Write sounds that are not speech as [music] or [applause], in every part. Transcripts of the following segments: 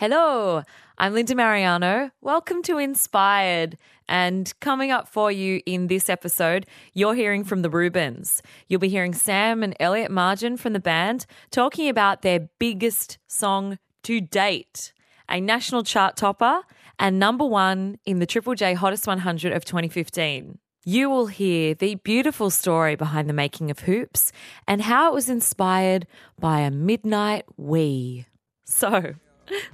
Hello, I'm Linda Marigliano. Welcome to Inspired. And coming up for you in this episode, you're hearing from the Rubens. You'll be hearing Sam and Elliott Margin from the band talking about their biggest song to date, a national chart topper and number one in the Triple J Hottest 100 of 2015. You will hear the beautiful story behind the making of Hoops and how it was inspired by a midnight wee. So,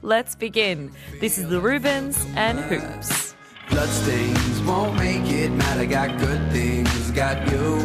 let's begin. This is the Rubens and Hoops. Bloodstains won't make it matter. Got good things, got you.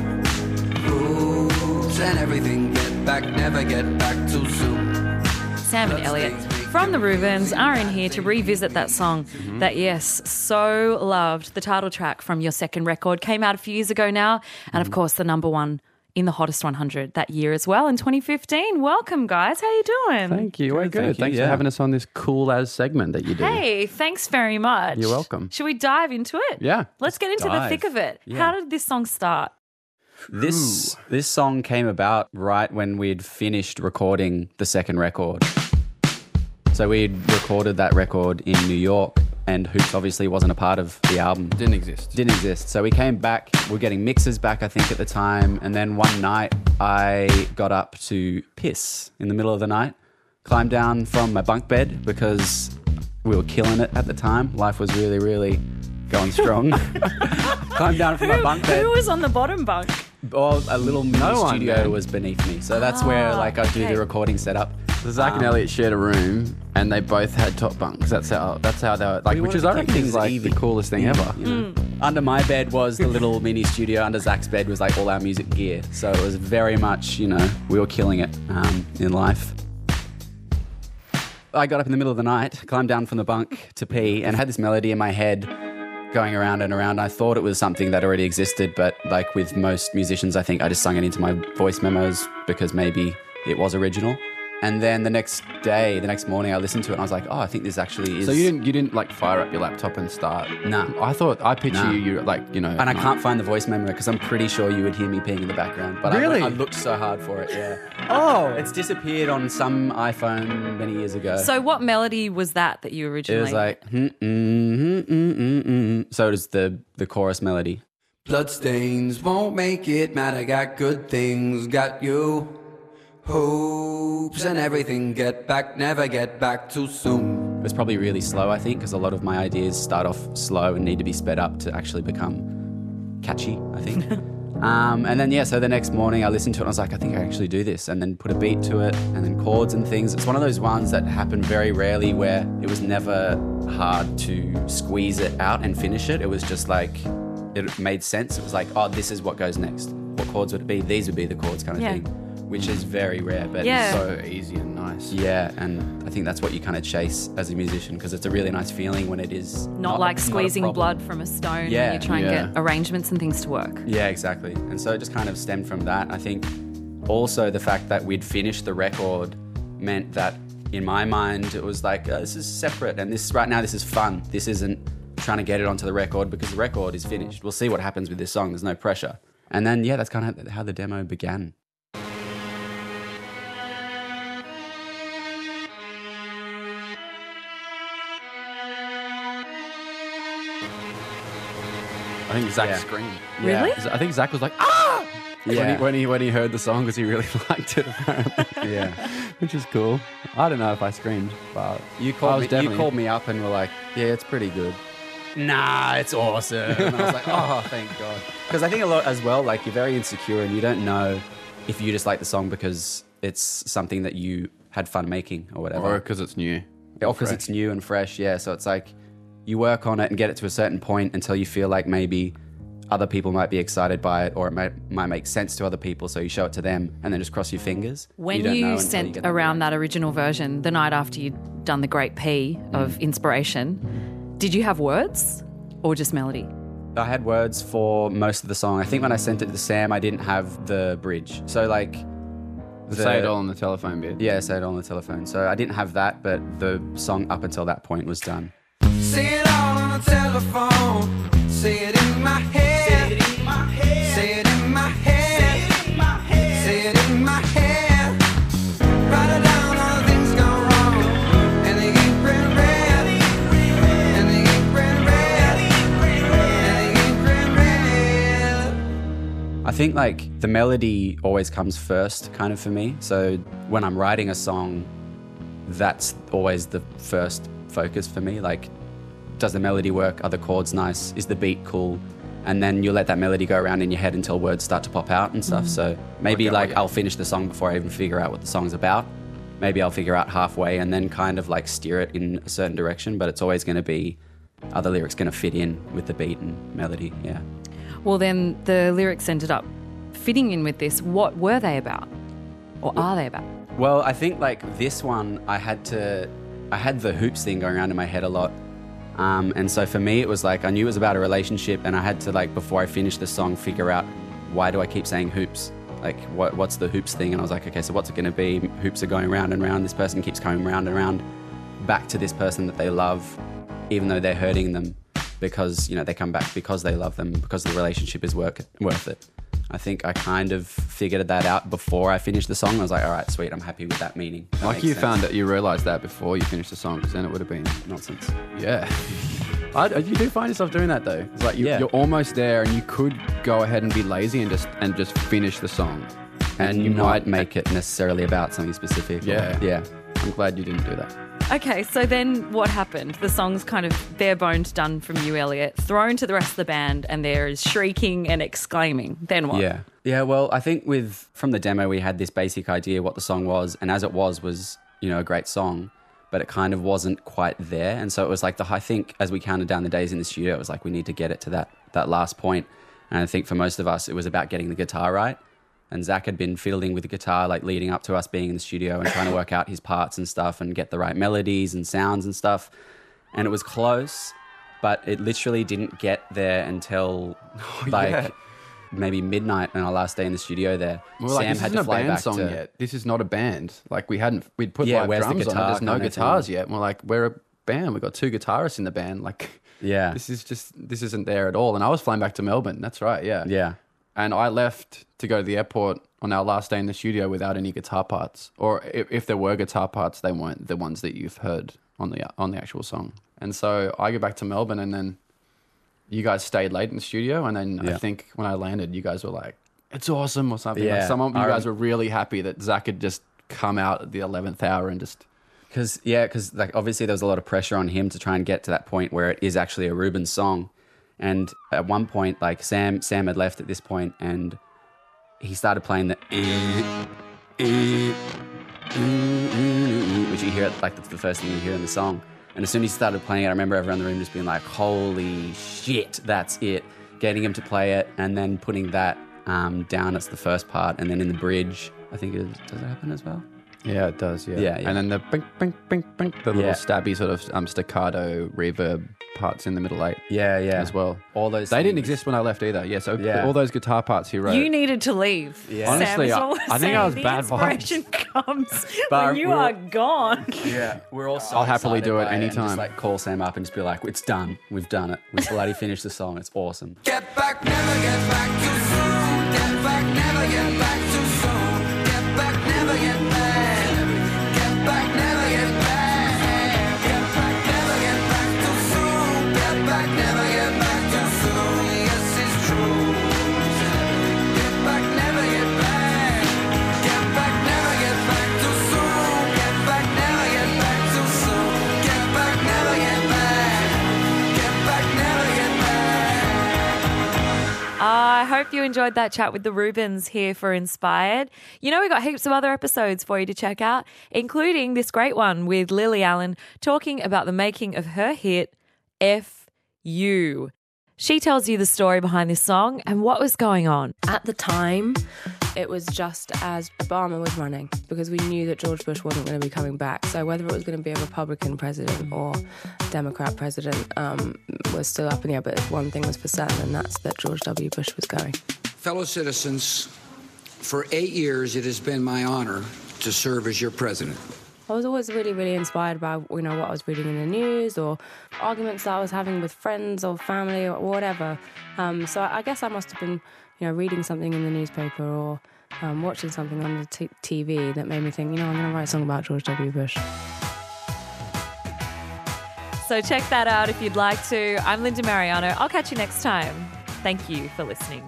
Hoops and everything. Get back, never get back too soon. Sam and Elliott from the Rubens are in here to revisit that song mm-hmm. that, yes, so loved. The title track from your second record came out a few years ago now. And of mm-hmm. course, the number one in the Hottest 100 that year as well in 2015. Welcome, guys. How you doing? Thank you. We're Good, good. thank you, Thanks yeah. for having us on this cool as segment that you do. Hey, thanks very much. You're welcome. Should we dive into it? Yeah. Let's get into the thick of it. Yeah. How did this song start? This this song came about right when we'd finished recording the second record. So we'd recorded that record in New York, and Hoops obviously wasn't a part of the album. Didn't exist. Didn't exist. So we came back. We are getting mixes back, I think, at the time. And then one night, I got up to piss in the middle of the night, climbed down from my bunk bed because we were killing it at the time. Life was really, really going strong. [laughs] [laughs] climbed down from my bunk bed. Who was on the bottom bunk? Well, a little mini No studio was beneath me, so that's where Ah, like I do okay. the recording setup. So Zaac and Elliott shared a room, and they both had top bunks. That's how. That's how they were like. We which wanted is to I keep reckon things like the coolest thing ever. You know? Mm. Under my bed was the little mini studio. Under Zaac's bed was like all our music gear. So it was very much, you know, we were killing it um, in life. I got up in the middle of the night, climbed down from the bunk to pee, and had this melody in my head going around and around. I thought it was something that already existed, but like with most musicians, I think I just sung it into my voice memos because maybe it was original. And then the next day, the next morning, I listened to it and I was like, oh, I think this actually is. So you didn't you didn't like fire up your laptop and start. Nah. I thought I picture Nah. you. You like you know. And I can't find the voice memo because I'm pretty sure you would hear me peeing in the background. But Really? I, looked so hard for it, yeah. [laughs] Oh. It's disappeared on some iPhone many years ago. So, what melody was that that you originally? it was like, mm, mm, mm, mm, mm, mm. so it was the, the chorus melody. Bloodstains won't make it matter. Got good things, got you. Hoops and everything. Get back, never get back too soon. It was probably really slow, I think, because a lot of my ideas start off slow and need to be sped up to actually become catchy, I think. [laughs] um, and then, yeah, so the next morning I listened to it and I was like, I think I actually do this. And then put a beat to it and then chords and things. It's one of those ones that happen very rarely where it was never hard to squeeze it out and finish it. It was just like, it made sense. It was like, oh, this is what goes next. What chords would it be? These would be the chords kind of Yeah. thing, which is very rare. But Yeah. so easy and nice. yeah, and I think that's what you kind of chase as a musician because it's a really nice feeling when it is not, like not a squeezing problem. blood from a stone Yeah, when you try and yeah. get arrangements and things to work. Yeah, exactly. And so it just kind of stemmed from that. I think also the fact that we'd finished the record meant that in my mind it was like uh, this is separate and this right now this is fun. This isn't trying to get it onto the record because the record is finished. We'll see what happens with this song. There's no pressure. And then yeah, that's kind of how the demo began. I think Zaac Yeah. screamed. Yeah. Really? I think Zaac was like ah. When, Yeah. he, when he when he heard the song because he really [laughs] liked it apparently. Yeah. Which is cool. I don't know if I screamed, but You I called, was me, you called me up and were like, yeah, it's pretty good. Nah, it's awesome. And I was like, [laughs] oh, thank God. Because I think a lot as well, like you're very insecure and you don't know if you just like the song because it's something that you had fun making or whatever. or because it's new. Or because it's new and fresh, yeah. So it's like you work on it and get it to a certain point until you feel like maybe other people might be excited by it or it might, might make sense to other people. So you show it to them and then just cross your fingers. When don't you, sent get the around that original version the night after you'd done the Great P of Mm. inspiration, did you have words or just melody? I had words for most of the song. I think when I sent it to Sam, I didn't have the bridge. So like, the, Say it all on the telephone bit. Yeah, say it all on the telephone. So I didn't have that, but the song up until that point was done. Say it all on the telephone. Say it in my head. Say it in my head. Say it in my head. Say it in my head. Write it down, all the things gone wrong. And they get red, red. And they get red, red. And they get red, red. I think like the melody always comes first, kind of for me. So when I'm writing a song, that's always the first focus for me. Like, does the melody work? Are the chords nice? Is the beat cool? And then you let that melody go around in your head until words start to pop out and stuff. Mm-hmm. So maybe out like I'll finish the song before I even figure out what the song's about. Maybe I'll figure out halfway and then kind of like steer it in a certain direction. But it's always going to be, are the lyrics going to fit in with the beat and melody? Yeah. Well, then the lyrics ended up fitting in with this. What were they about? Or are they about? Well, I think like this one, I had to, I had the hoops thing going around in my head a lot. Um, and so for me, it was like I knew it was about a relationship, and I had to like before I finished the song, figure out why do I keep saying hoops? Like what, what's the hoops thing? And I was like, okay, so what's it going to be? Hoops are going round and round. This person keeps coming round and round, back to this person that they love, even though they're hurting them, because you know they come back because they love them, because the relationship is work, worth it. I think I kind of figured that out before I finished the song. I was like, all right, sweet, I'm happy with that meaning. That Like you sense. found that you realised that before you finished the song, because then it would have been nonsense. yeah. [laughs] I, you do find yourself doing that though. It's like you, Yeah. you're almost there, and you could go ahead and be lazy and just and just finish the song, And you might make it necessarily about something specific. or- Yeah. yeah. I'm glad you didn't do that. Okay, so then what happened? The song's kind of bare bones done from you, Elliott, thrown to the rest of the band, and there is shrieking and exclaiming. Then what? Yeah. Yeah, well, I think with from the demo we had this basic idea what the song was, and as it was was, you know, a great song, but it kind of wasn't quite there. And so it was like the I think as we counted down the days in the studio, it was like we need to get it to that that last point. And I think for most of us it was about getting the guitar right. And Zaac had been fiddling with the guitar like leading up to us being in the studio and trying to work out his parts and stuff and get the right melodies and sounds and stuff. And it was close, but it literally didn't get there until [laughs] oh, like yeah. maybe midnight on our last day in the studio there. We We're like, Sam this had isn't to a fly band back song to yet. This is not a band. Like we hadn't, we'd put Yeah, live where's the drums on. There's no guitars yet. And we're like, we're a band. We've got two guitarists in the band. Like, Yeah. this is just, this isn't there at all. And I was flying back to Melbourne. That's right. Yeah. Yeah. And I left to go to the airport on our last day in the studio without any guitar parts, or if, if there were guitar parts, they weren't the ones that you've heard on the on the actual song. And so I go back to Melbourne, and then you guys stayed late in the studio, and then I think when I landed, you guys were like, "It's awesome" or something. Like Yeah, some of you guys were really happy that Zaac had just come out at the eleventh hour and just Because yeah, because like obviously there was a lot of pressure on him to try and get to that point where it is actually a Ruben song, and at one point like Sam Sam had left at this point and he started playing the eh, eh, eh, which you hear it like the first thing you hear in the song. And as soon as he started playing it, I remember everyone in the room just being like, "Holy shit, that's it!" Getting him to play it and then putting that um, down as the first part, and then in the bridge, I think it does it happen as well. Yeah, it does. Yeah, Yeah, yeah. And then the bink, bink, bink, bink, the little Yeah. stabby sort of um, staccato reverb parts in the middle eight Yeah, yeah. as well. All those They didn't things. exist when I left either. Yeah, so Yeah. all those guitar parts he wrote. You needed to leave. Yeah. Sam Honestly, is I- all I think I was saying. bad the vibes. inspiration comes But when you we're- are gone. [laughs] Yeah, we're all. So I'll happily excited do it by and anytime. Just like call Sam up and just be like, "It's done. We've done it. We've bloody finished the song. It's awesome." Get back, never get back too soon. Get back, never get back too soon. Get back, never get back. You enjoyed that chat with the Rubens here for Inspired. You know, we got heaps of other episodes for you to check out, including this great one with Lily Allen talking about the making of her hit, F You. She tells you the story behind this song and what was going on. At the time, it was just as Obama was running because we knew that George Bush wasn't going to be coming back. So whether it was going to be a Republican president or Democrat president um, was still up in the air. But if one thing was for certain, and that's that George W. Bush was going. Fellow citizens, for eight years it has been my honor to serve as your president. I was always really, really inspired by you know what I was reading in the news or arguments that I was having with friends or family or whatever. Um, so I guess I must have been you know reading something in the newspaper or um, watching something on the t- TV that made me think, you know, I'm going to write a song about George W. Bush. So check that out if you'd like to. I'm Linda Marigliano. I'll catch you next time. Thank you for listening.